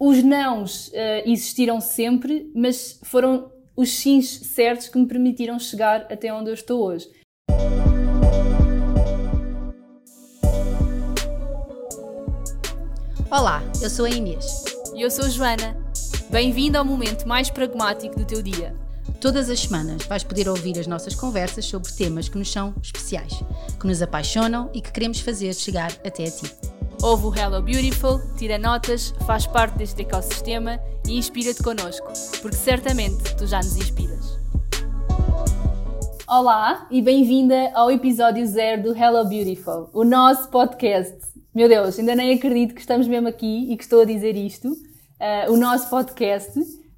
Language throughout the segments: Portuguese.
os nãos uh, existiram sempre, mas foram os sims certos que me permitiram chegar até onde eu estou hoje. Olá, eu sou a Inês. E eu sou a Joana. Bem-vindo ao momento mais pragmático do teu dia. Todas as semanas vais poder ouvir as nossas conversas sobre temas que nos são especiais, que nos apaixonam e que queremos fazer chegar até a ti. Ouve o Hello Beautiful, tira notas, faz parte deste ecossistema e inspira-te connosco, porque certamente tu já nos inspiras. Olá e bem-vinda ao episódio zero do Hello Beautiful, o nosso podcast meu Deus, ainda nem acredito que estamos mesmo aqui e que estou a dizer isto, uh, o nosso podcast,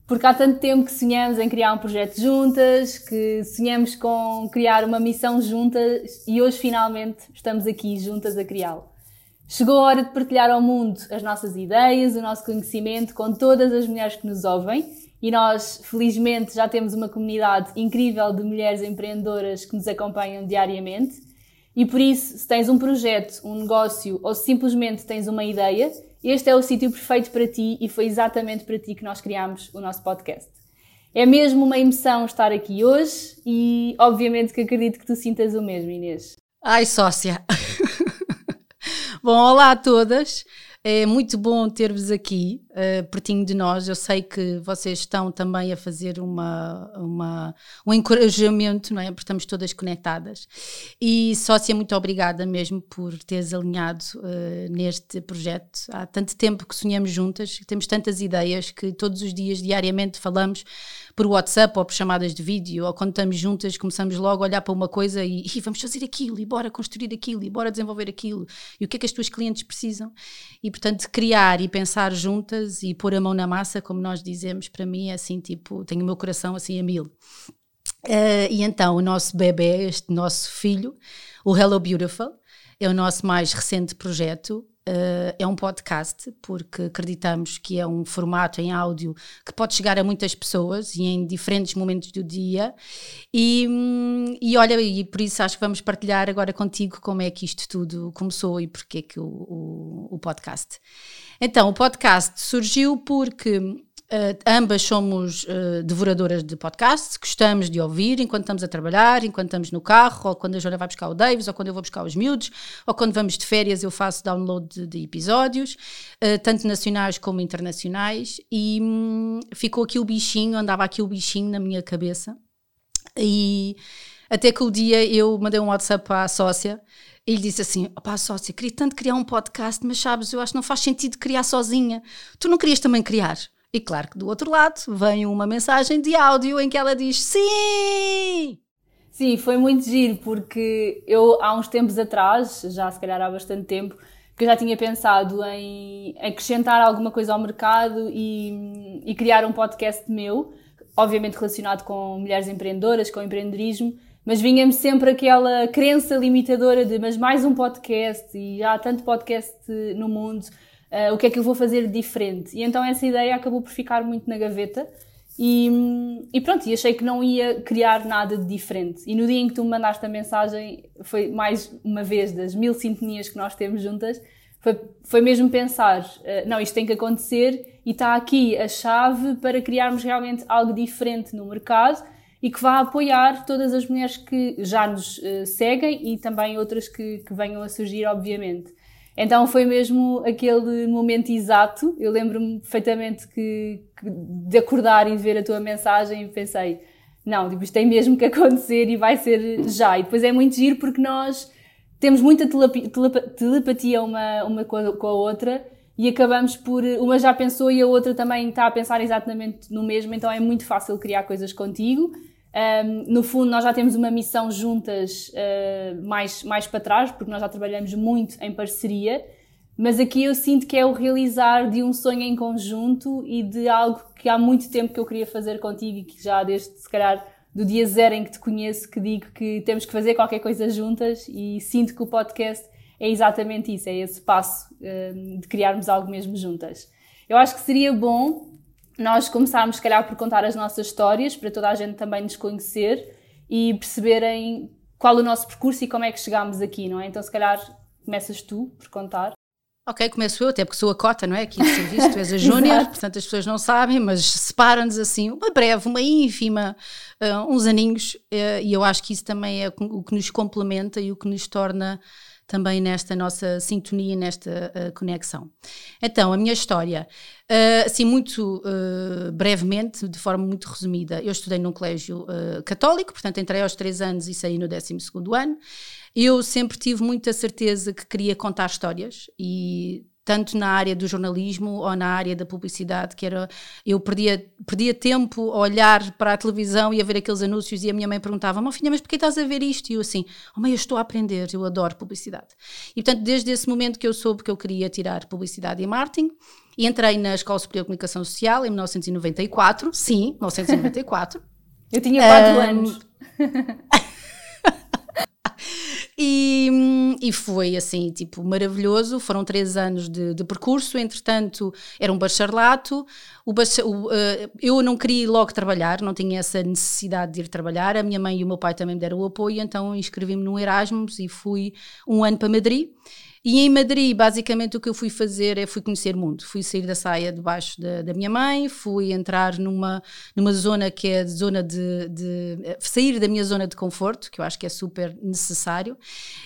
porque há tanto tempo que sonhamos em criar um projeto juntas, que sonhamos com criar uma missão juntas e hoje finalmente estamos aqui juntas a criá-lo. Chegou a hora de partilhar ao mundo as nossas ideias, o nosso conhecimento com todas as mulheres que nos ouvem e nós, felizmente, já temos uma comunidade incrível de mulheres empreendedoras que nos acompanham diariamente e por isso, se tens um projeto, um negócio ou simplesmente tens uma ideia, este é o sítio perfeito para ti e foi exatamente para ti que nós criámos o nosso podcast. É mesmo uma emoção estar aqui hoje e, obviamente, que acredito que tu sintas o mesmo, Inês. Ai, sócia! Bom, olá a todas. É muito bom ter-vos aqui, uh, pertinho de nós. Eu sei que vocês estão também a fazer uma, uma, um encorajamento, não é? Porque estamos todas conectadas. E, sócia, muito obrigada mesmo por teres alinhado uh, neste projeto. Há tanto tempo que sonhamos juntas, temos tantas ideias que todos os dias, diariamente, falamos por WhatsApp ou por chamadas de vídeo, ou quando estamos juntas, começamos logo a olhar para uma coisa e, e vamos fazer aquilo, e bora construir aquilo, e bora desenvolver aquilo, e o que é que as tuas clientes precisam. E portanto, criar e pensar juntas e pôr a mão na massa, como nós dizemos, para mim é assim, tipo, tenho o meu coração assim a mil. Uh, e então, o nosso bebê, este nosso filho, o Hello Beautiful, é o nosso mais recente projeto Uh, é um podcast, porque acreditamos que é um formato em áudio que pode chegar a muitas pessoas e em diferentes momentos do dia. E, hum, e olha, e por isso acho que vamos partilhar agora contigo como é que isto tudo começou e porque que o, o, o podcast. Então, o podcast surgiu porque Uh, ambas somos uh, devoradoras de podcasts, gostamos de ouvir enquanto estamos a trabalhar, enquanto estamos no carro, ou quando a Joana vai buscar o Davis, ou quando eu vou buscar os miúdos, ou quando vamos de férias eu faço download de, de episódios, uh, tanto nacionais como internacionais, e hum, ficou aqui o bichinho, andava aqui o bichinho na minha cabeça, e até que o dia eu mandei um WhatsApp à sócia, ele disse assim: opá, sócia, queria tanto criar um podcast, mas sabes, eu acho que não faz sentido criar sozinha. Tu não querias também criar? E claro que do outro lado vem uma mensagem de áudio em que ela diz sim! Sim, foi muito giro, porque eu há uns tempos atrás, já se calhar há bastante tempo, que eu já tinha pensado em acrescentar alguma coisa ao mercado e, e criar um podcast meu, obviamente relacionado com mulheres empreendedoras, com empreendedorismo, mas vinha-me sempre aquela crença limitadora de mas mais um podcast e já há tanto podcast no mundo, uh, o que é que eu vou fazer diferente. E então essa ideia acabou por ficar muito na gaveta e, e pronto, e achei que não ia criar nada de diferente. E no dia em que tu me mandaste a mensagem, foi mais uma vez das mil sintonias que nós temos juntas, foi, foi mesmo pensar, uh, não, isto tem que acontecer e está aqui a chave para criarmos realmente algo diferente no mercado e que vá apoiar todas as mulheres que já nos uh, seguem e também outras que, que venham a surgir, obviamente. Então foi mesmo aquele momento exato. Eu lembro-me perfeitamente que, que, de acordar e ver a tua mensagem e pensei: não, tipo, isto tem mesmo que acontecer e vai ser já. E depois é muito giro porque nós temos muita telepatia uma, uma com a, com a outra e acabamos por. Uma já pensou e a outra também está a pensar exatamente no mesmo, então é muito fácil criar coisas contigo. Um, no fundo, nós já temos uma missão juntas uh, mais, mais para trás, porque nós já trabalhamos muito em parceria, mas aqui eu sinto que é o realizar de um sonho em conjunto e de algo que há muito tempo que eu queria fazer contigo e que já desde, se calhar, do dia zero em que te conheço, que digo que temos que fazer qualquer coisa juntas e sinto que o podcast é exatamente isso, é esse passo um, de criarmos algo mesmo juntas. Eu acho que seria bom nós começámos, se calhar, por contar as nossas histórias, para toda a gente também nos conhecer e perceberem qual o nosso percurso e como é que chegámos aqui, não é? Então, se calhar, começas tu por contar. Ok, começo eu, até porque sou a cota, não é? Aqui no serviço, tu és a júnior, portanto as pessoas não sabem, mas separam-nos assim, uma breve, uma ínfima, uh, uns aninhos, uh, e eu acho que isso também é o que nos complementa e o que nos torna também nesta nossa sintonia, nesta uh, conexão. Então, a minha história, uh, assim, muito uh, brevemente, de forma muito resumida, eu estudei num colégio católico, portanto, entrei aos três anos e saí no 12 ano. Eu sempre tive muita certeza que queria contar histórias e tanto na área do jornalismo ou na área da publicidade, que era eu perdia, perdia tempo a olhar para a televisão e a ver aqueles anúncios e a minha mãe perguntava, "Mãe, filha, mas porquê estás a ver isto? E eu assim, oh mãe, eu estou a aprender, eu adoro publicidade. E portanto, desde esse momento que eu soube que eu queria tirar publicidade e marketing, e entrei na Escola Superior de Comunicação Social em 1994, sim, 1994. eu tinha 4 um, anos. E, e foi assim, tipo, maravilhoso. Foram três anos de, de percurso. Entretanto, era um bacharelato. O bacha, o, uh, eu não queria logo trabalhar, não tinha essa necessidade de ir trabalhar. A minha mãe e o meu pai também me deram o apoio, então inscrevi-me no Erasmus e fui um ano para Madrid. E em Madrid, basicamente, o que eu fui fazer é fui conhecer o mundo. Fui sair da saia debaixo da, da minha mãe, fui entrar numa, numa zona que é zona de, de, sair da minha zona de conforto, que eu acho que é super necessário.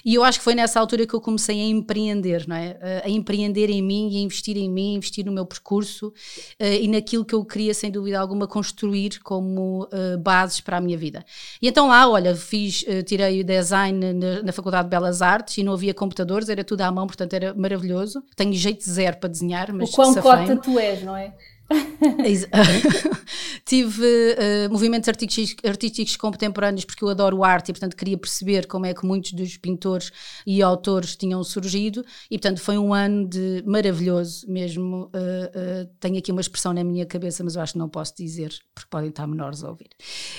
E eu acho que foi nessa altura que eu comecei a empreender, não é? A empreender em mim, a investir em mim, investir no meu percurso uh, e naquilo que eu queria, sem dúvida alguma, construir como bases para a minha vida. E então lá, olha, fiz, tirei o design na, na Faculdade de Belas Artes e não havia computadores, era tudo à mão, portanto era maravilhoso. Tenho jeito zero para desenhar, mas O quão cota tu és, não é? Tive uh, movimentos artísticos, artísticos, contemporâneos porque eu adoro arte e, portanto, queria perceber como é que muitos dos pintores e autores tinham surgido. E, portanto, foi um ano de maravilhoso mesmo. Uh, uh, tenho aqui uma expressão na minha cabeça, mas eu acho que não posso dizer porque podem estar menores a ouvir.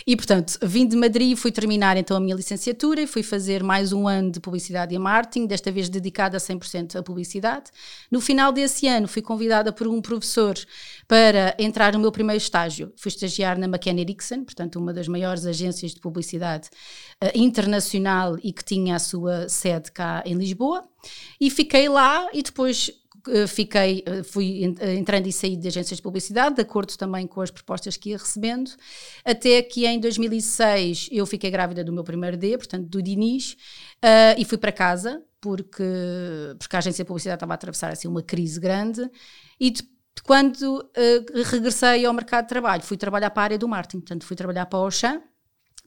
E, portanto, vim de Madrid, fui terminar então a minha licenciatura e fui fazer mais um ano de publicidade e marketing, desta vez dedicada a 100% à publicidade. No final desse ano, fui convidada por um professor para para entrar no meu primeiro estágio. Fui estagiar na McKenna Erickson, portanto, uma das maiores agências de publicidade uh, internacional e que tinha a sua sede cá em Lisboa. E fiquei lá e depois uh, fiquei, uh, fui entrando e saí de agências de publicidade, de acordo também com as propostas que ia recebendo, até que em 2006 eu fiquei grávida do meu primeiro D, portanto, do Diniz, e fui para casa, porque, porque a agência de publicidade estava a atravessar assim uma crise grande, e depois quando uh, regressei ao mercado de trabalho, fui trabalhar para a área do marketing, portanto fui trabalhar para o Auchan,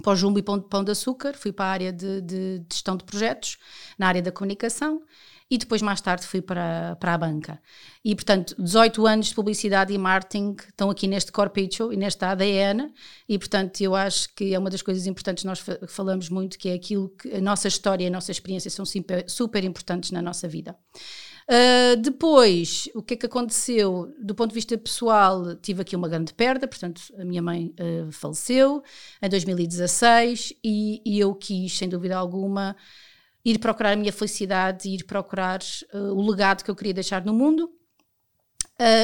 para o Jumbo e Pão, Pão de Açúcar, fui para a área de, de, gestão de projetos, na área da comunicação, e depois mais tarde fui para, para a banca. E portanto, 18 anos de publicidade e marketing estão aqui neste core picture e nesta ADN, e portanto eu acho que é uma das coisas importantes, nós falamos muito, que é aquilo que a nossa história e a nossa experiência são super, super importantes na nossa vida. Uh, depois, o que é que aconteceu? Do ponto de vista pessoal, tive aqui uma grande perda, portanto, a minha mãe uh, faleceu em 2016 e, e, eu quis, sem dúvida alguma, ir procurar a minha felicidade, ir procurar uh, o legado que eu queria deixar no mundo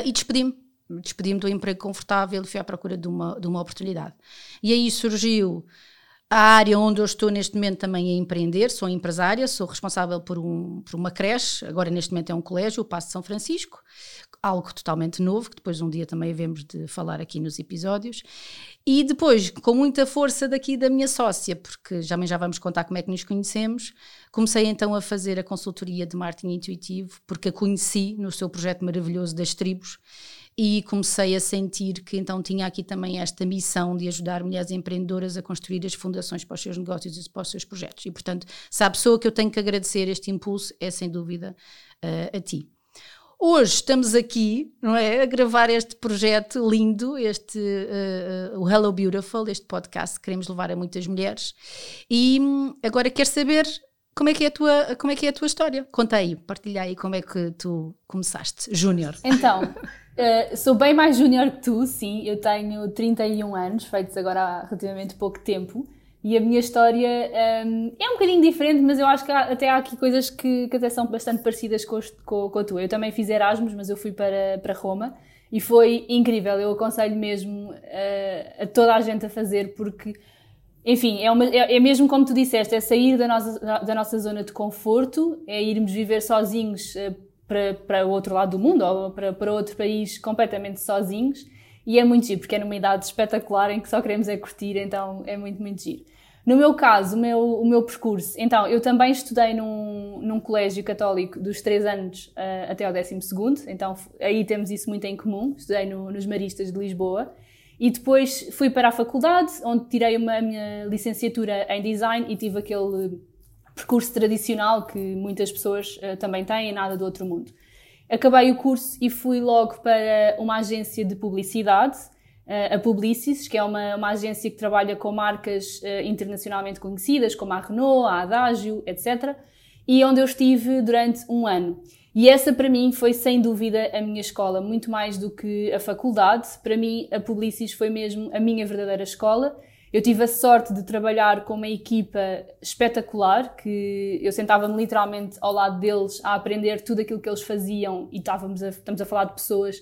e despedi-me. Despedi-me do emprego confortável e fui à procura de uma, de uma oportunidade. E aí surgiu a área onde eu estou neste momento também é empreender, sou empresária, sou responsável por, um, por uma creche, agora neste momento é um colégio, o Passo de São Francisco, algo totalmente novo, que depois um dia também havemos de falar aqui nos episódios. E depois, com muita força daqui da minha sócia, porque já, já vamos contar como é que nos conhecemos, comecei então a fazer a consultoria de marketing intuitivo, porque a conheci no seu projeto maravilhoso das tribos e comecei a sentir que então tinha aqui também esta missão de ajudar mulheres empreendedoras a construir as fundações para os seus negócios e para os seus projetos. E, portanto, se há pessoa que eu tenho que agradecer este impulso, é sem dúvida uh, a ti. Hoje estamos aqui, não é, a gravar este projeto lindo, este uh, o Hello Beautiful, este podcast que queremos levar a muitas mulheres. E hum, agora quero saber como é que é a tua, como é que é a tua história? Conta aí, partilha aí como é que tu começaste, Júnior. Então, Uh, sou bem mais júnior que tu, sim. Eu tenho 31 anos, feitos agora há relativamente pouco tempo. E a minha história um, ehm, é um bocadinho diferente, mas eu acho que há, até há aqui coisas que, que até são bastante parecidas com, com, com, a tua. Eu também fiz Erasmus, mas eu fui para, para Roma e foi incrível. Eu aconselho mesmo uh, a toda a gente a fazer, porque, enfim, é, uma, é, é, mesmo como tu disseste: é sair da nossa, da nossa zona de conforto, é irmos viver sozinhos. Para, para o outro lado do mundo ou para, para outro país completamente sozinhos. E é muito giro, porque é numa idade espetacular em que só queremos é curtir, então é muito, muito giro. No meu caso, o meu, o meu percurso, então, eu também estudei num, num colégio católico dos 3 anos uh, até ao 12 então aí temos isso muito em comum. Estudei no, nos Maristas de Lisboa e depois fui para a faculdade, onde tirei uma, minha licenciatura em design e tive aquele percurso tradicional que muitas pessoas uh, também têm, nada do outro mundo. Acabei o curso e fui logo para uma agência de publicidade, uh, a Publicis, que é uma, uma agência que trabalha com marcas uh, internacionalmente conhecidas, como a Renault, a Adagio, etc. E onde eu estive durante um ano. E essa para mim foi sem dúvida a minha escola, muito mais do que a faculdade. Para mim, a Publicis foi mesmo a minha verdadeira escola. Eu tive a sorte de trabalhar com uma equipa espetacular, que eu sentava-me literalmente ao lado deles a aprender tudo aquilo que eles faziam e estávamos a, estamos a falar de pessoas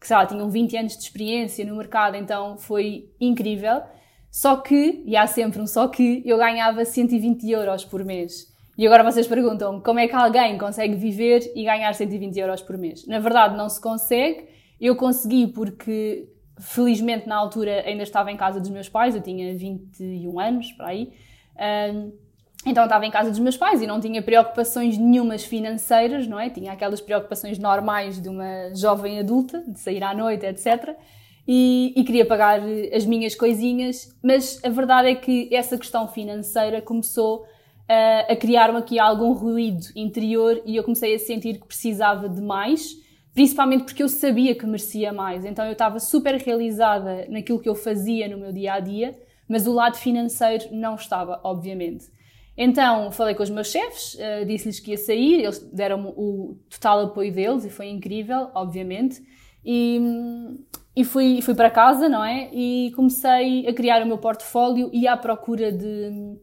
que, sei lá, tinham 20 anos de experiência no mercado, então foi incrível. Só que, e há sempre um só que, eu ganhava 120 euros por mês. E agora vocês perguntam como é que alguém consegue viver e ganhar 120 euros por mês? Na verdade, não se consegue. Eu consegui porque, felizmente, na altura ainda estava em casa dos meus pais, eu tinha 21 anos, para aí. Então estava em casa dos meus pais e não tinha preocupações nenhumas financeiras, não é? Tinha aquelas preocupações normais de uma jovem adulta, de sair à noite, etc. E, e, queria pagar as minhas coisinhas, mas a verdade é que essa questão financeira começou a criar-me aqui algum ruído interior e eu comecei a sentir que precisava de mais, principalmente porque eu sabia que merecia mais. Então eu estava super realizada naquilo que eu fazia no meu dia a dia, mas o lado financeiro não estava, obviamente. Então falei com os meus chefes, uh, disse-lhes que ia sair, eles deram-me o total apoio deles e foi incrível, obviamente. E, e fui, fui para casa, não é? E comecei a criar o meu portfólio e à procura de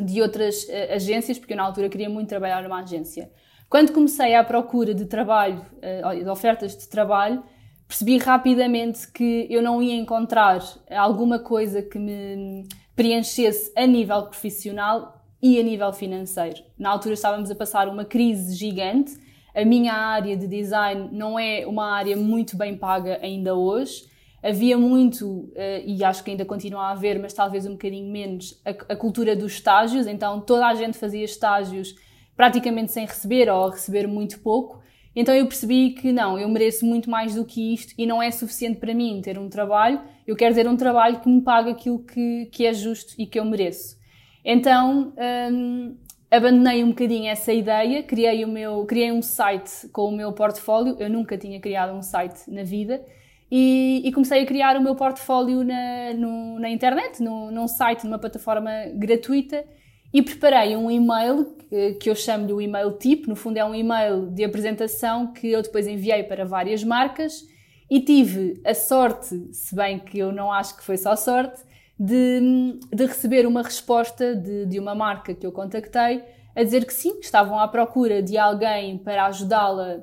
de outras uh, agências, porque eu na altura queria muito trabalhar numa agência. Quando comecei à procura de trabalho, uh, de ofertas de trabalho, percebi rapidamente que eu não ia encontrar alguma coisa que me preenchesse a nível profissional e a nível financeiro. Na altura estávamos a passar uma crise gigante. A minha área de design não é uma área muito bem paga ainda hoje havia muito, uh, e acho que ainda continua a haver, mas talvez um bocadinho menos, a, cultura dos estágios. Então toda a gente fazia estágios praticamente sem receber ou receber muito pouco. Então eu percebi que não, eu mereço muito mais do que isto e não é suficiente para mim ter um trabalho. Eu quero ter um trabalho que me pague aquilo que, que é justo e que eu mereço. Então um, abandonei um bocadinho essa ideia, criei, o meu, criei um site com o meu portfólio. Eu nunca tinha criado um site na vida e, e, comecei a criar o meu portfólio na, no, na internet, no, num site, numa plataforma gratuita e preparei um e-mail que, que eu chamo-lhe o e-mail tipo, no fundo é um e-mail de apresentação que eu depois enviei para várias marcas e tive a sorte, se bem que eu não acho que foi só sorte, de, de receber uma resposta de, de uma marca que eu contactei a dizer que sim, estavam à procura de alguém para ajudá-la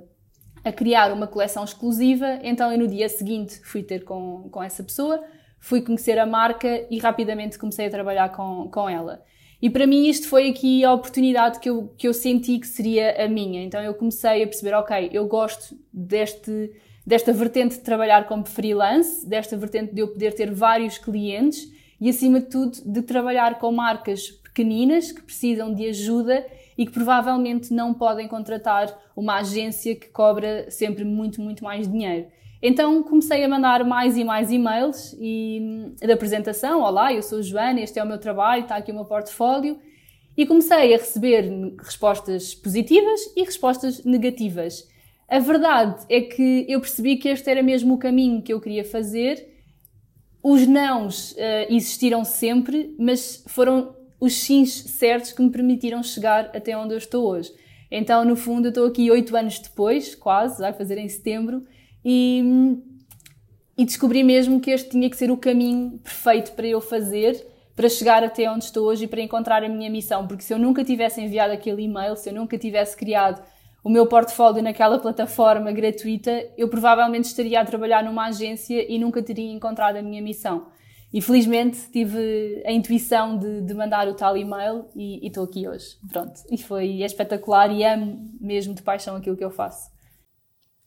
a criar uma coleção exclusiva. Então eu no dia seguinte fui ter com, com essa pessoa, fui conhecer a marca e rapidamente comecei a trabalhar com, com ela. E para mim isto foi aqui a oportunidade que eu, que eu senti que seria a minha. Então eu comecei a perceber, ok, eu gosto deste, desta vertente de trabalhar como freelance, desta vertente de eu poder ter vários clientes e acima de tudo de trabalhar com marcas pequeninas que precisam de ajuda e que provavelmente não podem contratar uma agência que cobra sempre muito, muito mais dinheiro. Então comecei a mandar mais e mais e-mails e, de apresentação: Olá, eu sou Joana, este é o meu trabalho, está aqui o meu portfólio. E comecei a receber respostas positivas e respostas negativas. A verdade é que eu percebi que este era mesmo o caminho que eu queria fazer. Os nãos uh, existiram sempre, mas foram os sims certos que me permitiram chegar até onde eu estou hoje. Então, no fundo, eu estou aqui oito anos depois, quase, vai fazer em setembro, e, e descobri mesmo que este tinha que ser o caminho perfeito para eu fazer, para chegar até onde estou hoje e para encontrar a minha missão. Porque se eu nunca tivesse enviado aquele e-mail, se eu nunca tivesse criado o meu portfólio naquela plataforma gratuita, eu provavelmente estaria a trabalhar numa agência e nunca teria encontrado a minha missão. E felizmente tive a intuição de, de mandar o tal e-mail e estou aqui hoje. Pronto. E foi é espetacular e amo mesmo de paixão aquilo que eu faço.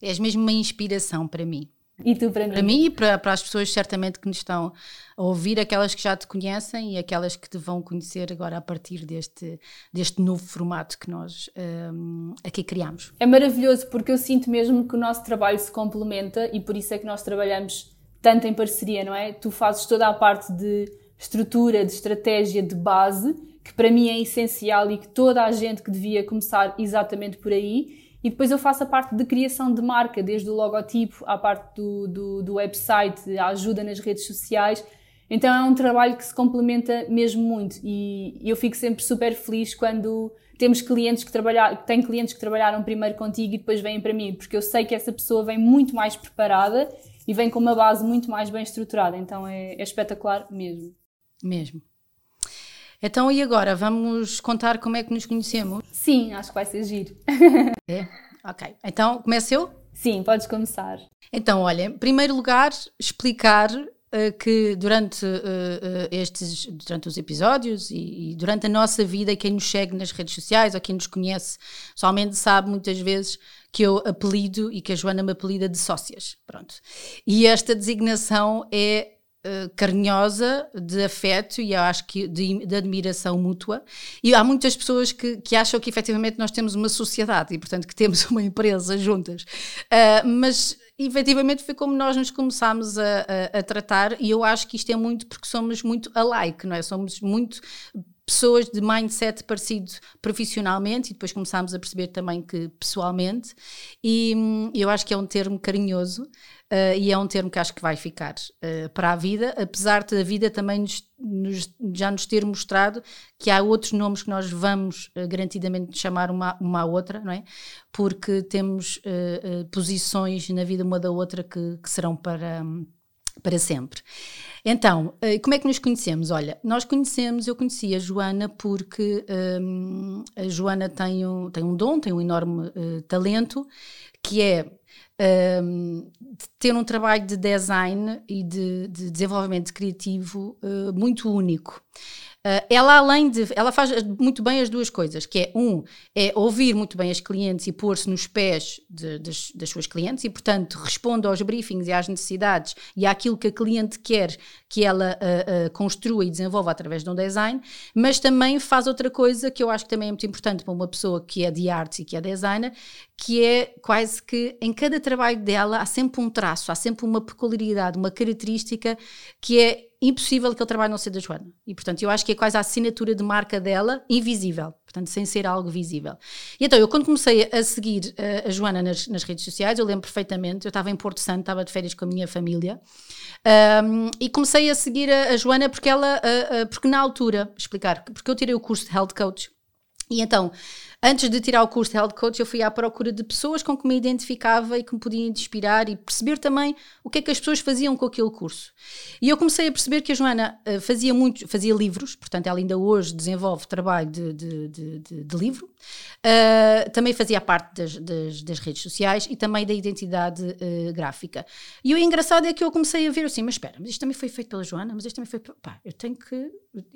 És mesmo uma inspiração para mim. E tu para mim? Para mim e para, para as pessoas certamente que nos estão a ouvir, aquelas que já te conhecem e aquelas que te vão conhecer agora a partir deste, deste novo formato que nós um, aqui criamos. É maravilhoso porque eu sinto mesmo que o nosso trabalho se complementa e por isso é que nós trabalhamos tanto em parceria, não é? Tu fazes toda a parte de estrutura, de estratégia, de base, que para mim é essencial e que toda a gente que devia começar exatamente por aí e depois eu faço a parte de criação de marca, desde o logotipo à parte do, do, do website, a ajuda nas redes sociais. Então é um trabalho que se complementa mesmo muito e eu fico sempre super feliz quando temos clientes que trabalhar, tem clientes que trabalharam primeiro contigo e depois vêm para mim, porque eu sei que essa pessoa vem muito mais preparada e vem com uma base muito mais bem estruturada. Então é, é espetacular mesmo. Mesmo. Então, e agora? Vamos contar como é que nos conhecemos? Sim, acho que vai ser giro. É? Ok. Então, começo eu? Sim, podes começar. Então, olha, em primeiro lugar, explicar uh, que durante uh, uh, estes, durante os episódios e, e, durante a nossa vida, quem nos segue nas redes sociais ou quem nos conhece somente sabe muitas vezes que eu apelido e que a Joana me apelida de sócias. Pronto. E esta designação é eh, carinhosa, de afeto e eu acho que de, de, admiração mútua. E há muitas pessoas que, que acham que efetivamente nós temos uma sociedade e, portanto, que temos uma empresa juntas. Uh, mas efetivamente foi como nós nos começámos a, a, a, tratar, e eu acho que isto é muito porque somos muito alike, não é? Somos muito pessoas de mindset parecido profissionalmente e depois começámos a perceber também que pessoalmente e hum, eu acho que é um termo carinhoso uh, e é um termo que acho que vai ficar uh, para a vida, apesar da vida também nos, nos, já nos ter mostrado que há outros nomes que nós vamos uh, garantidamente chamar uma, uma à outra, não é? Porque temos posições na vida uma da outra que, que serão para, para sempre. Então, como é que nos conhecemos? Olha, nós conhecemos, eu conheci a Joana porque um, a Joana tem um, tem um dom, tem um enorme uh, talento, que é um, de ter um trabalho de design e de, de desenvolvimento criativo uh, muito único. Uh, ela, além de. Ela faz muito bem as duas coisas, que é, um, é ouvir muito bem as clientes e pôr-se nos pés de, das, das, suas clientes e, portanto, responde aos briefings e às necessidades e àquilo que a cliente quer que ela uh, uh, construa e desenvolva através de um design, mas também faz outra coisa que eu acho que também é muito importante para uma pessoa que é de artes e que é designer, que é quase que em cada trabalho dela há sempre um traço, há sempre uma peculiaridade, uma característica que é impossível que ele trabalhe não ser da Joana. E, portanto, eu acho que é quase a assinatura de marca dela, invisível, portanto, sem ser algo visível. E então, eu quando comecei a seguir uh, a Joana nas, nas, redes sociais, eu lembro perfeitamente, eu estava em Porto Santo, estava de férias com a minha família, um, e comecei a seguir a, a Joana porque ela, uh, uh, porque na altura, explicar, porque eu tirei o curso de Health Coach, e então, Antes de tirar o curso de Health Coach, eu fui à procura de pessoas com que me identificava e que me podiam inspirar e perceber também o que é que as pessoas faziam com aquele curso. E eu comecei a perceber que a Joana uh, fazia muito, fazia livros, portanto, ela ainda hoje desenvolve trabalho de, de, de, de, de livro. Uh, também fazia parte das, das, das, redes sociais e também da identidade uh, gráfica. E o engraçado é que eu comecei a ver assim, mas espera, mas isto também foi feito pela Joana, mas isto também foi. Pá, eu tenho que.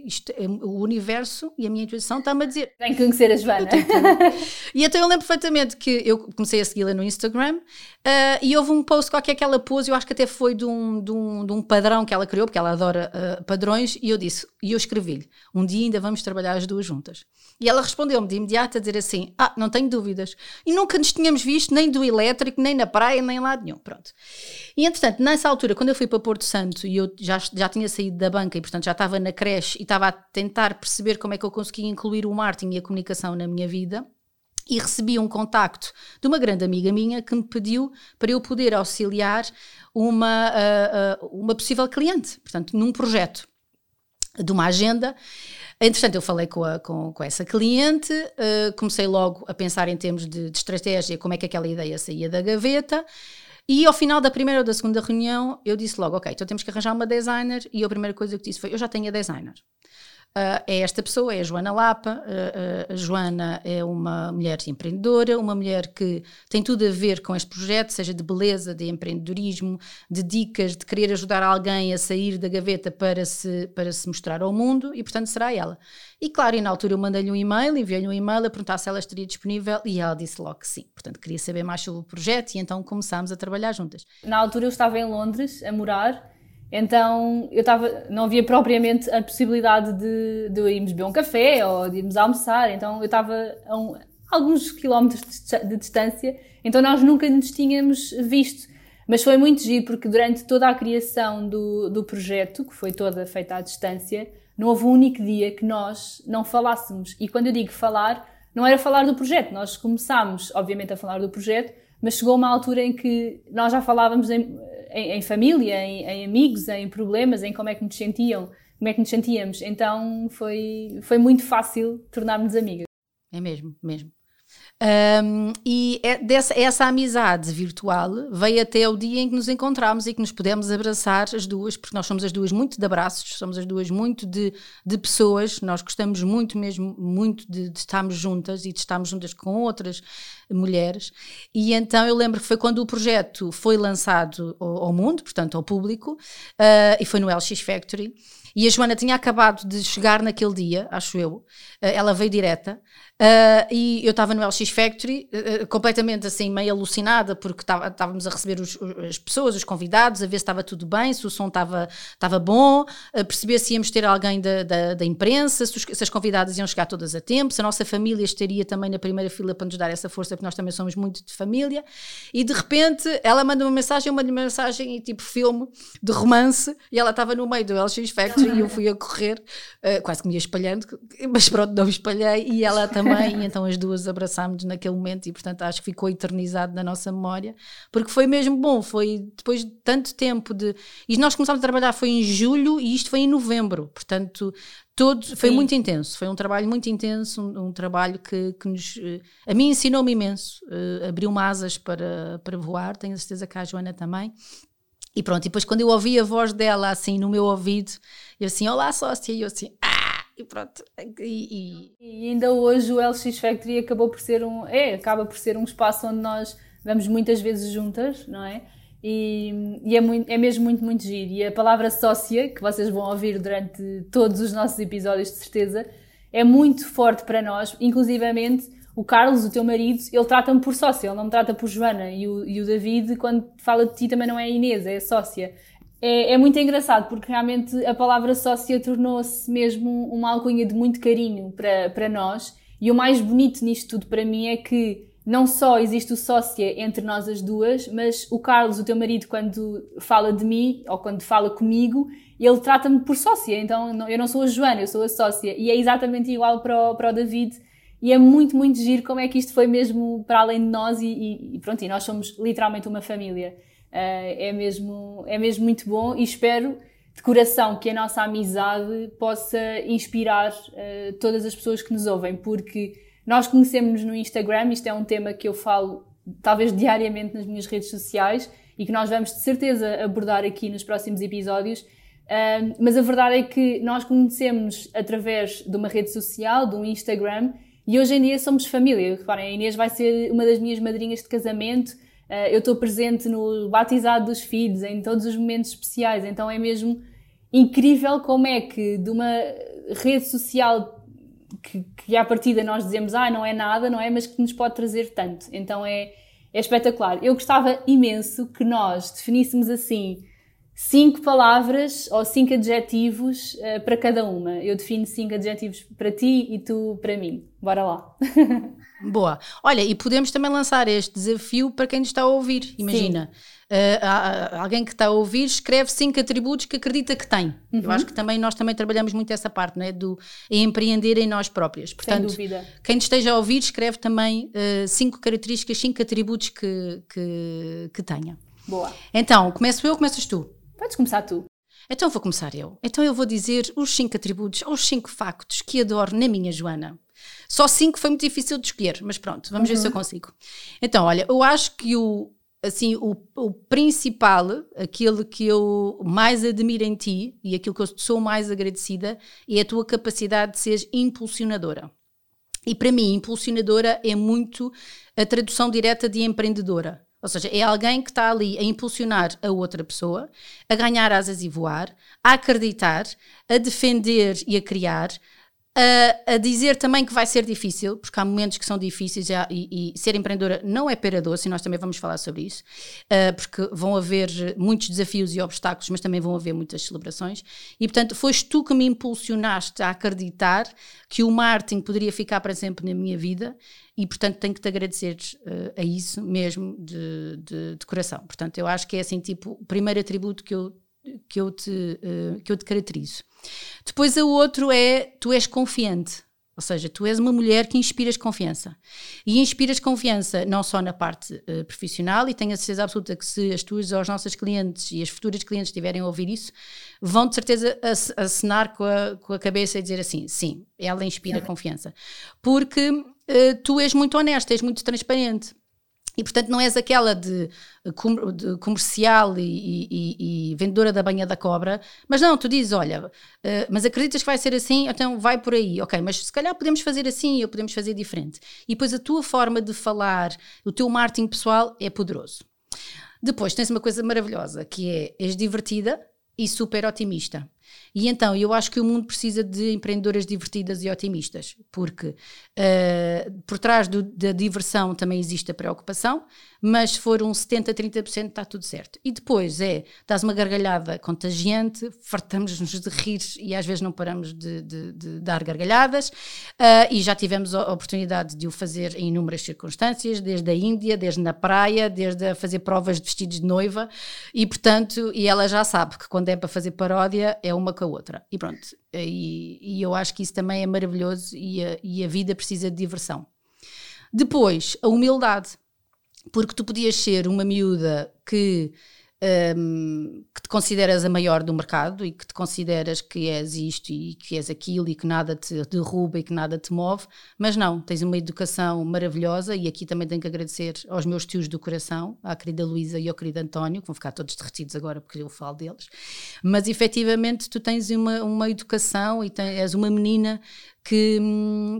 Isto, é, o universo e a minha intuição está-me a dizer. Tenho que conhecer a Joana. e então eu lembro perfeitamente que eu comecei a segui-la no Instagram uh, e houve um post qualquer que ela pôs, eu acho que até foi de um, de um, de um padrão que ela criou, porque ela adora uh, padrões, e eu disse, e eu escrevi-lhe: um dia ainda vamos trabalhar as duas juntas. E ela respondeu-me de imediato a dizer assim: Ah, não tenho dúvidas. E nunca nos tínhamos visto nem do elétrico, nem na praia, nem lá nenhum. Pronto. E entretanto, nessa altura, quando eu fui para Porto Santo e eu já, já tinha saído da banca e portanto já estava na creche e estava a tentar perceber como é que eu conseguia incluir o marketing e a comunicação na minha vida, e recebi um contacto de uma grande amiga minha que me pediu para eu poder auxiliar uma, uh, uh, uma possível cliente, portanto, num projeto de uma agenda. Entretanto, eu falei com, a, com, com essa cliente, uh, comecei logo a pensar em termos de, de, estratégia, como é que aquela ideia saía da gaveta. E ao final da primeira ou da segunda reunião, eu disse logo: Ok, então temos que arranjar uma designer. E a primeira coisa que disse foi: Eu já tenho a designer. Uh, é esta pessoa, é a Joana Lapa. Uh, uh, a Joana é uma mulher empreendedora, uma mulher que tem tudo a ver com este projeto, seja de beleza, de empreendedorismo, de dicas, de querer ajudar alguém a sair da gaveta para se, para se mostrar ao mundo, e portanto será ela. E claro, e na altura eu mandei-lhe um e-mail, enviei-lhe um e-mail a perguntar se ela estaria disponível e ela disse logo que sim. Portanto, queria saber mais sobre o projeto e então começámos a trabalhar juntas. Na altura eu estava em Londres a morar então eu estava, não havia propriamente a possibilidade de, de irmos beber um café ou de irmos almoçar, então eu estava a um, alguns quilómetros de, de, distância, então nós nunca nos tínhamos visto. Mas foi muito giro porque durante toda a criação do, do projeto, que foi toda feita à distância, não houve um único dia que nós não falássemos. E quando eu digo falar, não era falar do projeto, nós começámos, obviamente, a falar do projeto, mas chegou uma altura em que nós já falávamos em, em, em família, em, em, amigos, em problemas, em como é que nos sentiam, como é que nos sentíamos. Então foi, foi muito fácil tornarmos amigas. É mesmo, mesmo. Um, e é dessa, essa amizade virtual veio até o dia em que nos encontramos e que nos pudemos abraçar as duas, porque nós somos as duas muito de abraços, somos as duas muito de, de pessoas, nós gostamos muito mesmo, muito de, de estarmos juntas e de estarmos juntas com outras mulheres. E então eu lembro que foi quando o projeto foi lançado ao, ao mundo, portanto ao público, uh, e foi no LX Factory. E a Joana tinha acabado de chegar naquele dia, acho eu. Uh, ela veio direta. Uh, e eu estava no LX Factory, uh, completamente assim, meio alucinada, porque estávamos a receber os, as pessoas, os convidados, a ver se estava tudo bem, se o som estava bom, a perceber se íamos ter alguém da, da, da imprensa, se, os, se, as convidadas iam chegar todas a tempo, se a nossa família estaria também na primeira fila para nos dar essa força, porque nós também somos muito de família. E de repente ela manda uma mensagem, uma mensagem tipo filme de romance, e ela estava no meio do LX Factory e eu fui a correr, uh, quase que me ia espalhando, mas pronto, não me espalhei, e ela também também, e então as duas abraçámos naquele momento e portanto acho que ficou eternizado na nossa memória, porque foi mesmo bom, foi depois de tanto tempo de... E nós começámos a trabalhar foi em julho e isto foi em novembro, portanto todo, foi Sim. muito intenso, foi um trabalho muito intenso, um, um trabalho que, que nos... Eh, a mim ensinou-me imenso, uh, abriu-me asas para, para voar, tenho a certeza que a Joana também, e pronto, e depois quando eu ouvi a voz dela assim no meu ouvido, eu assim, olá sócia, e eu assim, ah! E pronto. E, e... e, ainda hoje o LX Factory acabou por ser um. É, acaba por ser um espaço onde nós vamos muitas vezes juntas, não é? E, e é, muito, é mesmo muito, muito giro. E a palavra sócia, que vocês vão ouvir durante todos os nossos episódios, de certeza, é muito forte para nós. Inclusivamente, o Carlos, o teu marido, ele trata-me por sócia, ele não me trata por Joana. E o, e o David, quando fala de ti, também não é Inês, é sócia é, é, muito engraçado porque realmente a palavra sócia tornou-se mesmo uma alcunha de muito carinho para, para nós. E o mais bonito nisto tudo para mim é que não só existe o sócia entre nós as duas, mas o Carlos, o teu marido, quando fala de mim ou quando fala comigo, ele trata-me por sócia. Então eu não sou a Joana, eu sou a sócia. E é exatamente igual para o, para o David. E é muito, muito giro como é que isto foi mesmo para além de nós e, e pronto, e nós somos literalmente uma família. Uh, é, mesmo, é mesmo muito bom e espero de coração que a nossa amizade possa inspirar uh, todas as pessoas que nos ouvem, porque nós conhecemos-nos no Instagram, isto é um tema que eu falo talvez diariamente nas minhas redes sociais e que nós vamos de certeza abordar aqui nos próximos episódios. Mas a verdade é que nós conhecemos através de uma rede social, de um Instagram, e hoje em dia somos família. Reparem, a Inês vai ser uma das minhas madrinhas de casamento, eu estou presente no batizado dos filhos, em todos os momentos especiais, então é mesmo incrível como é que de uma rede social que, que à partida nós dizemos, ah, não é nada, não é? Mas que nos pode trazer tanto. Então é, é espetacular. Eu gostava imenso que nós definíssemos assim cinco palavras ou cinco adjetivos uh, para cada uma. Eu defino cinco adjetivos para ti e tu para mim. Bora lá. Boa. Olha, e podemos também lançar este desafio para quem nos está a ouvir. Imagina, uh, alguém que está a ouvir escreve cinco atributos que acredita que tem. Uhum. Eu acho que também nós também trabalhamos muito essa parte, não é? Do empreender em nós próprias. Portanto, Sem dúvida. quem esteja a ouvir escreve também uh, cinco características, cinco atributos que, que, que tenha. Boa. Então, começo eu ou começas tu? Podes começar tu. Então vou começar eu. Então eu vou dizer os cinco atributos ou os cinco factos que adoro na minha Joana. Só cinco foi muito difícil de escolher, mas pronto, vamos uhum. ver se eu uhum. consigo. Então, olha, eu acho que o, assim, o, o principal, aquilo que eu mais admiro em ti e aquilo que eu sou mais agradecida é a tua capacidade de seres impulsionadora. E para mim, impulsionadora é muito a tradução direta de empreendedora. Ou seja, é alguém que está ali a impulsionar a outra pessoa, a ganhar asas e voar, a acreditar, a defender e a criar, a, a, dizer também que vai ser difícil, porque há momentos que são difíceis e, e, e ser empreendedora não é pera doce, e nós também vamos falar sobre isso, uh, porque vão haver muitos desafios e obstáculos, mas também vão haver muitas celebrações. E portanto, foste tu que me impulsionaste a acreditar que o marketing poderia ficar para sempre na minha vida, e portanto tenho que te agradecer uh, a isso mesmo de, de, de, coração. Portanto, eu acho que é assim, tipo, o primeiro atributo que eu, que eu, te, uh, que eu te caracterizo. Depois o outro é tu és confiante. Ou seja, tu és uma mulher que inspiras confiança. E inspiras confiança não só na parte uh, profissional, e tenho a certeza absoluta que se as tuas ou as nossas clientes e as futuras clientes estiverem a ouvir isso, vão de certeza acenar com a, com a cabeça e dizer assim: sim, ela inspira confiança. Porque uh, tu és muito honesta, és muito transparente. E portanto não és aquela de, de comercial e, e, e, vendedora da banha da cobra, mas não, tu dizes, olha, uh, mas acreditas que vai ser assim, então vai por aí, ok, mas se calhar podemos fazer assim ou podemos fazer diferente. E depois a tua forma de falar, o teu marketing pessoal é poderoso. Depois tens uma coisa maravilhosa, que é, és divertida e super otimista. E então eu acho que o mundo precisa de empreendedoras divertidas e otimistas, porque uh, por trás do, da diversão também existe a preocupação, mas se for um 70, 30% está tudo certo. E depois é, dás uma gargalhada contagiante, fartamos-nos de rir e às vezes não paramos de, de, de dar gargalhadas, uh, e já tivemos a oportunidade de o fazer em inúmeras circunstâncias, desde a Índia, desde na praia, desde a fazer provas de vestidos de noiva, e portanto, e ela já sabe que quando é para fazer paródia é uma com a outra. E pronto, e, e eu acho que isso também é maravilhoso e a, e a vida precisa de diversão. Depois, a humildade porque tu podias ser uma miúda que, um, que te consideras a maior do mercado e que te consideras que és isto e que és aquilo e que nada te derruba e que nada te move, mas não, tens uma educação maravilhosa e aqui também tenho que agradecer aos meus tios do coração, à querida Luísa e ao querido António, que vão ficar todos derretidos agora porque eu falo deles, mas efetivamente tu tens uma, uma educação e tens, és uma menina que,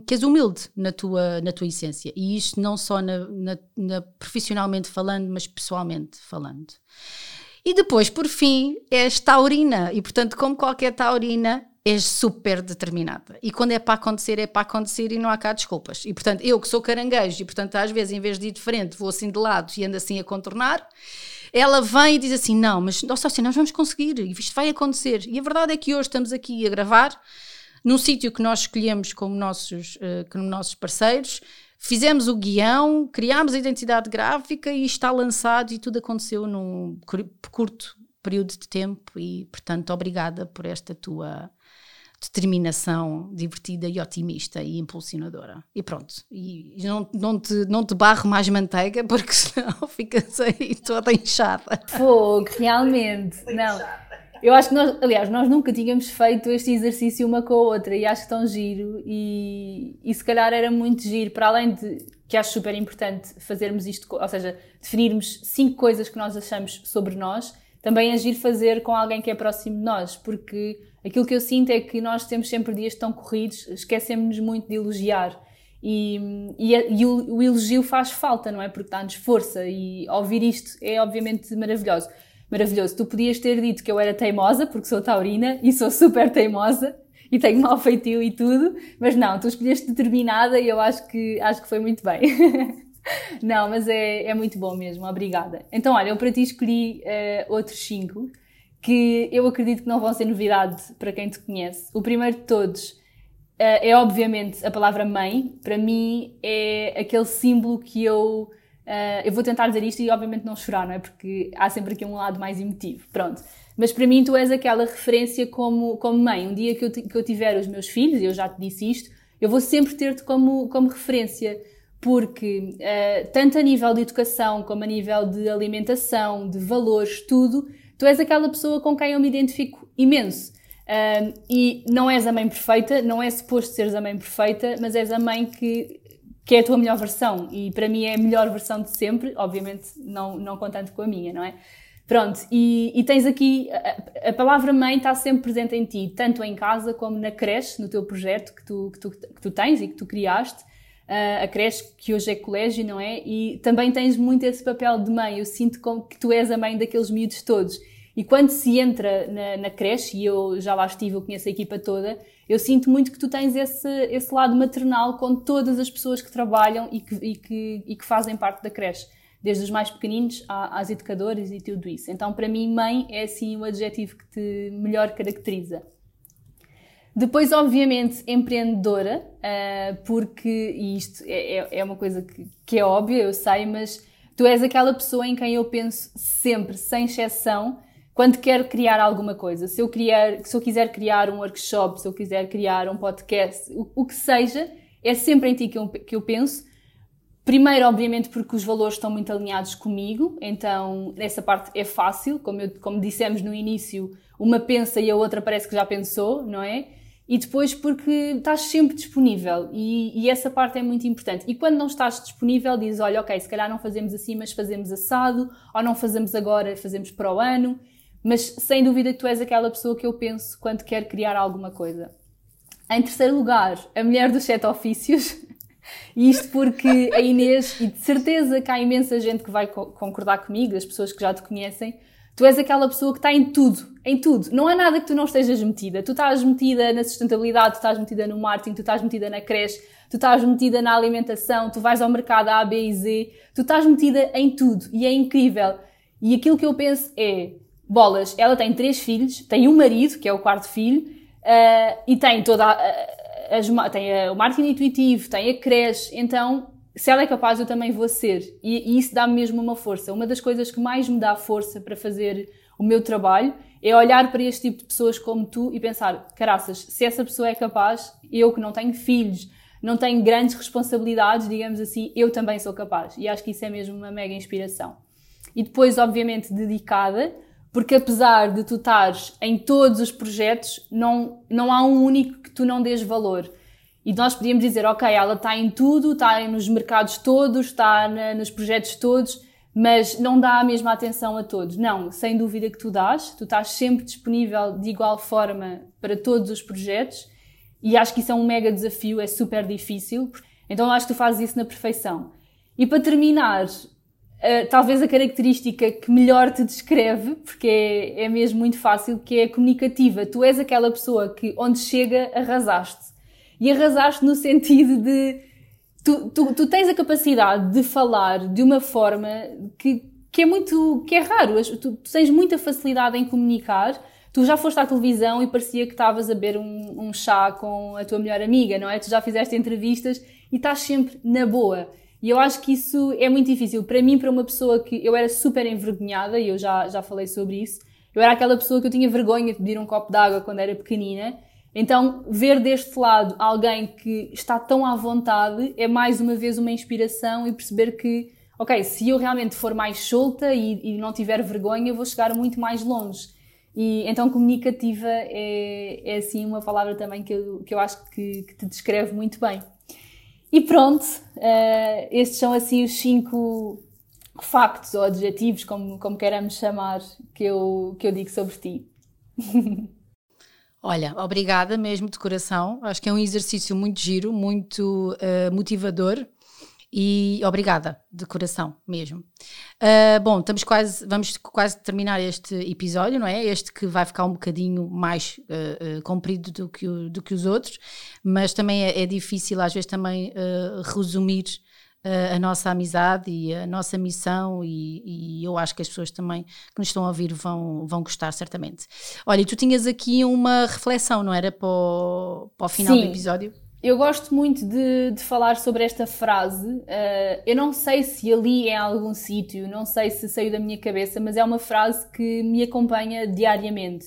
que és humilde na tua, na tua essência. E isto não só na, na, na, profissionalmente falando, mas pessoalmente falando. E depois, por fim, és taurina. E, portanto, como qualquer taurina, és super determinada. E quando é para acontecer, é para acontecer e não há cá desculpas. E, portanto, eu que sou caranguejo e, portanto, às vezes, em vez de ir de frente, vou assim de lado e ando assim a contornar, ela vem e diz assim, não, mas, nossa, assim, nós vamos conseguir, isto vai acontecer. E a verdade é que hoje estamos aqui a gravar num sítio que nós escolhemos como nossos, uh, como nossos parceiros, fizemos o guião, criámos a identidade gráfica e está lançado e tudo aconteceu num curto período de tempo e, portanto, obrigada por esta tua determinação divertida e otimista e impulsionadora. E pronto, e não, não, te, não te barro mais manteiga porque senão ficas aí toda inchada. Fogo, realmente. Não. Eu acho que nós, aliás, nós nunca tínhamos feito este exercício uma com a outra e acho tão giro e, e se calhar era muito giro, para além de que acho super importante fazermos isto, ou seja, definirmos cinco coisas que nós achamos sobre nós, também agir fazer com alguém que é próximo de nós, porque aquilo que eu sinto é que nós temos sempre dias tão corridos, esquecemos-nos muito de elogiar. E, e, e o, o, elogio faz falta, não é? Porque dá-nos força e ouvir isto é obviamente maravilhoso maravilhoso. Tu podias ter dito que eu era teimosa, porque sou taurina e sou super teimosa e tenho mau feitio e tudo, mas não, tu escolheste determinada e eu acho que, acho que foi muito bem. não, mas é, é muito bom mesmo, obrigada. Então, olha, eu para ti escolhi uh, outros cinco que eu acredito que não vão ser novidade para quem te conhece. O primeiro de todos uh, é, obviamente, a palavra mãe. Para mim, é aquele símbolo que eu Uh, eu vou tentar dizer isto e obviamente não chorar, não é? Porque há sempre aqui um lado mais emotivo. Pronto. Mas para mim tu és aquela referência como, como mãe. Um dia que eu, que eu tiver os meus filhos, e eu já te disse isto, eu vou sempre ter-te como, como referência. Porque, uh, tanto a nível de educação, como a nível de alimentação, de valores, tudo, tu és aquela pessoa com quem eu me identifico imenso. Uh, e não és a mãe perfeita, não é suposto seres a mãe perfeita, mas és a mãe que que é a tua melhor versão e para mim é a melhor versão de sempre, obviamente não, não contando com a minha, não é? Pronto, e, e tens aqui, a, a, palavra mãe está sempre presente em ti, tanto em casa como na creche, no teu projeto que tu, que tu, que tu tens e que tu criaste, uh, a creche que hoje é colégio, não é? E também tens muito esse papel de mãe, eu sinto como que tu és a mãe daqueles miúdos todos. E quando se entra na, na creche, e eu já lá estive, eu conheço a equipa toda, eu sinto muito que tu tens esse, esse lado maternal com todas as pessoas que trabalham e que, e que, e que fazem parte da creche, desde os mais pequeninos às educadoras e tudo isso. Então, para mim, mãe é assim o adjetivo que te melhor caracteriza. Depois, obviamente, empreendedora, uh, porque isto é, é, é uma coisa que é óbvia, eu sei, mas tu és aquela pessoa em quem eu penso sempre, sem exceção, quando quero criar alguma coisa, se eu, criar, se eu quiser criar um workshop, se eu quiser criar um podcast, o, o que seja, é sempre em ti que eu, que eu penso. Primeiro, obviamente, porque os valores estão muito alinhados comigo, então essa parte é fácil, como, eu, como dissemos no início, uma pensa e a outra parece que já pensou, não é? E depois porque estás sempre disponível e, e, essa parte é muito importante. E quando não estás disponível, dizes: Olha, ok, se calhar não fazemos assim, mas fazemos assado, ou não fazemos agora, fazemos para o ano. Mas sem dúvida que tu és aquela pessoa que eu penso quando quero criar alguma coisa. Em terceiro lugar, a mulher dos sete ofícios. E isto porque a Inês, e de certeza que há imensa gente que vai concordar comigo, as pessoas que já te conhecem, tu és aquela pessoa que está em tudo, em tudo. Não há nada que tu não estejas metida. Tu estás metida na sustentabilidade, tu estás metida no marketing, tu estás metida na creche, tu estás metida na alimentação, tu vais ao mercado A, B e Z, tu estás metida em tudo e é incrível. E aquilo que eu penso é, bolas, ela tem três filhos, tem um marido, que é o quarto filho, uh, e tem toda a, as, tem a, o marketing intuitivo, tem a creche, então se ela é capaz, eu também vou ser. E, e isso dá-me mesmo uma força. Uma das coisas que mais me dá força para fazer o meu trabalho é olhar para este tipo de pessoas como tu e pensar: caraças, se essa pessoa é capaz, eu que não tenho filhos, não tenho grandes responsabilidades, digamos assim, eu também sou capaz. E acho que isso é mesmo uma mega inspiração. E depois, obviamente, dedicada, porque apesar de tu estares em todos os projetos, não, não há um único que tu não dês valor. E nós podíamos dizer, ok, ela está em tudo, está nos mercados todos, está na, nos projetos todos, mas não dá a mesma atenção a todos. Não, sem dúvida que tu dás, tu estás sempre disponível de igual forma para todos os projetos e acho que isso é um mega desafio, é super difícil. Então acho que tu fazes isso na perfeição. E para terminar, uh, talvez a característica que melhor te descreve, porque é, é mesmo muito fácil, que é comunicativa. Tu és aquela pessoa que, onde chega, arrasaste. E arrasaste no sentido de. Tu, tu, tu tens a capacidade de falar de uma forma que, que é muito. que é raro. Tu, tu tens muita facilidade em comunicar. Tu já foste à televisão e parecia que estavas a beber um, um chá com a tua melhor amiga, não é? Tu já fizeste entrevistas e estás sempre na boa. E eu acho que isso é muito difícil. Para mim, para uma pessoa que eu era super envergonhada, e eu já, já falei sobre isso, eu era aquela pessoa que eu tinha vergonha de pedir um copo de água quando era pequenina. Então, ver deste lado alguém que está tão à vontade é mais uma vez uma inspiração e perceber que, ok, se eu realmente for mais solta e, e não tiver vergonha, vou chegar muito mais longe. E então, comunicativa é, é assim uma palavra também que eu, que eu acho que, que te descreve muito bem. E pronto, uh, estes são assim os cinco factos ou adjetivos, como, como chamar, que eu, que eu digo sobre ti. Olha, obrigada mesmo de coração. Acho que é um exercício muito giro, muito uh, motivador e obrigada de coração mesmo. Uh, bom, estamos quase, vamos quase terminar este episódio, não é? Este que vai ficar um bocadinho mais uh, uh, comprido do que, o, do que os outros, mas também é, é difícil às vezes também resumir a nossa amizade e a nossa missão e, e, eu acho que as pessoas também que nos estão a ouvir vão, vão gostar certamente. Olha, tu tinhas aqui uma reflexão, não era, para o, para o final Sim. do episódio? Eu gosto muito de, de, falar sobre esta frase. Uh, eu não sei se ali em algum sítio, não sei se saiu da minha cabeça, mas é uma frase que me acompanha diariamente.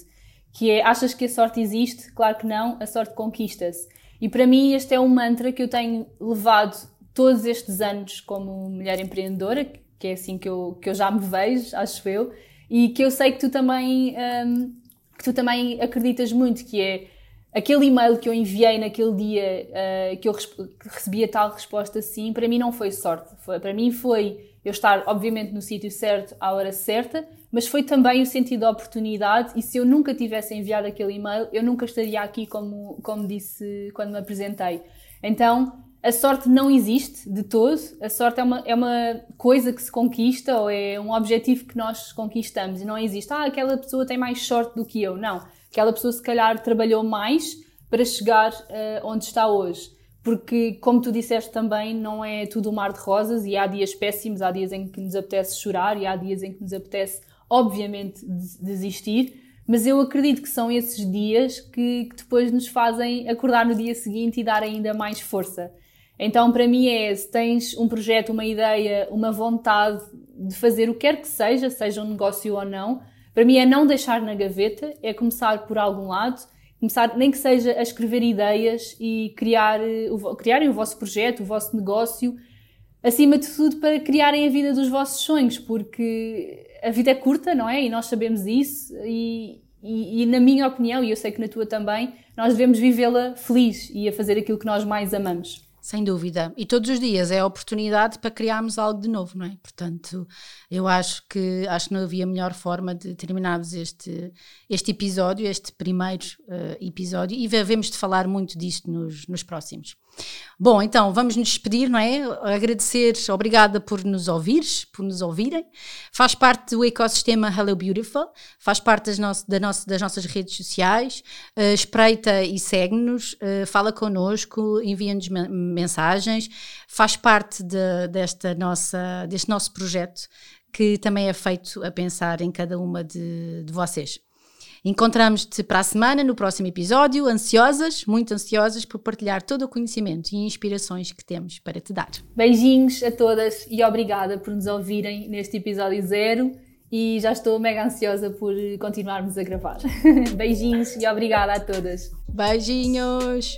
Que é, achas que a sorte existe? Claro que não, a sorte conquista-se. E para mim este é um mantra que eu tenho levado todos estes anos como mulher empreendedora, que é assim que eu, que eu já me vejo, acho eu, e que eu sei que tu também, um, que tu também acreditas muito, que é aquele e-mail que eu enviei naquele dia uh, que eu que recebi a tal resposta sim, para mim não foi sorte. Foi, para mim foi eu estar, obviamente, no sítio certo, à hora certa, mas foi também o sentido da oportunidade. E se eu nunca tivesse enviado aquele e-mail, eu nunca estaria aqui, como, como disse quando me apresentei. Então, a sorte não existe de todo. A sorte é uma, é uma coisa que se conquista ou é um objetivo que nós conquistamos. E não existe, ah, aquela pessoa tem mais sorte do que eu. Não. Aquela pessoa, se calhar, trabalhou mais para chegar uh, onde está hoje. Porque, como tu disseste também, não é tudo um mar de rosas e há dias péssimos, há dias em que nos apetece chorar e há dias em que nos apetece, obviamente, desistir. Mas eu acredito que são esses dias que, que depois nos fazem acordar no dia seguinte e dar ainda mais força. Então, para mim, é se tens um projeto, uma ideia, uma vontade de fazer o que quer que seja, seja um negócio ou não, para mim é não deixar na gaveta, é começar por algum lado, começar nem que seja a escrever ideias e criar, criarem o vosso projeto, o vosso negócio, acima de tudo para criarem a vida dos vossos sonhos, porque a vida é curta, não é? E nós sabemos isso e, e, e na minha opinião, e eu sei que na tua também, nós devemos vivê-la feliz e a fazer aquilo que nós mais amamos. Sem dúvida. E todos os dias é a oportunidade para criarmos algo de novo, não é? Portanto, eu acho que acho que não havia melhor forma de terminarmos este, este episódio, este primeiro uh, episódio, e devemos de falar muito disto nos, nos próximos. Bom, então vamos nos despedir, não é? Agradecer, obrigada por nos ouvires, por nos ouvirem. Faz parte do ecossistema Hello Beautiful, faz parte das, nosso, da nosso, das nossas redes sociais, uh, espreita e segue-nos, uh, fala connosco, envia-nos mensagens, faz parte de, desta nossa, deste nosso projeto que também é feito a pensar em cada uma de, de vocês. Encontramos-te para a semana, no próximo episódio, ansiosas, muito ansiosas por partilhar todo o conhecimento e inspirações que temos para te dar. Beijinhos a todas e obrigada por nos ouvirem neste episódio zero e já estou mega ansiosa por continuarmos a gravar. Beijinhos e obrigada a todas. Beijinhos!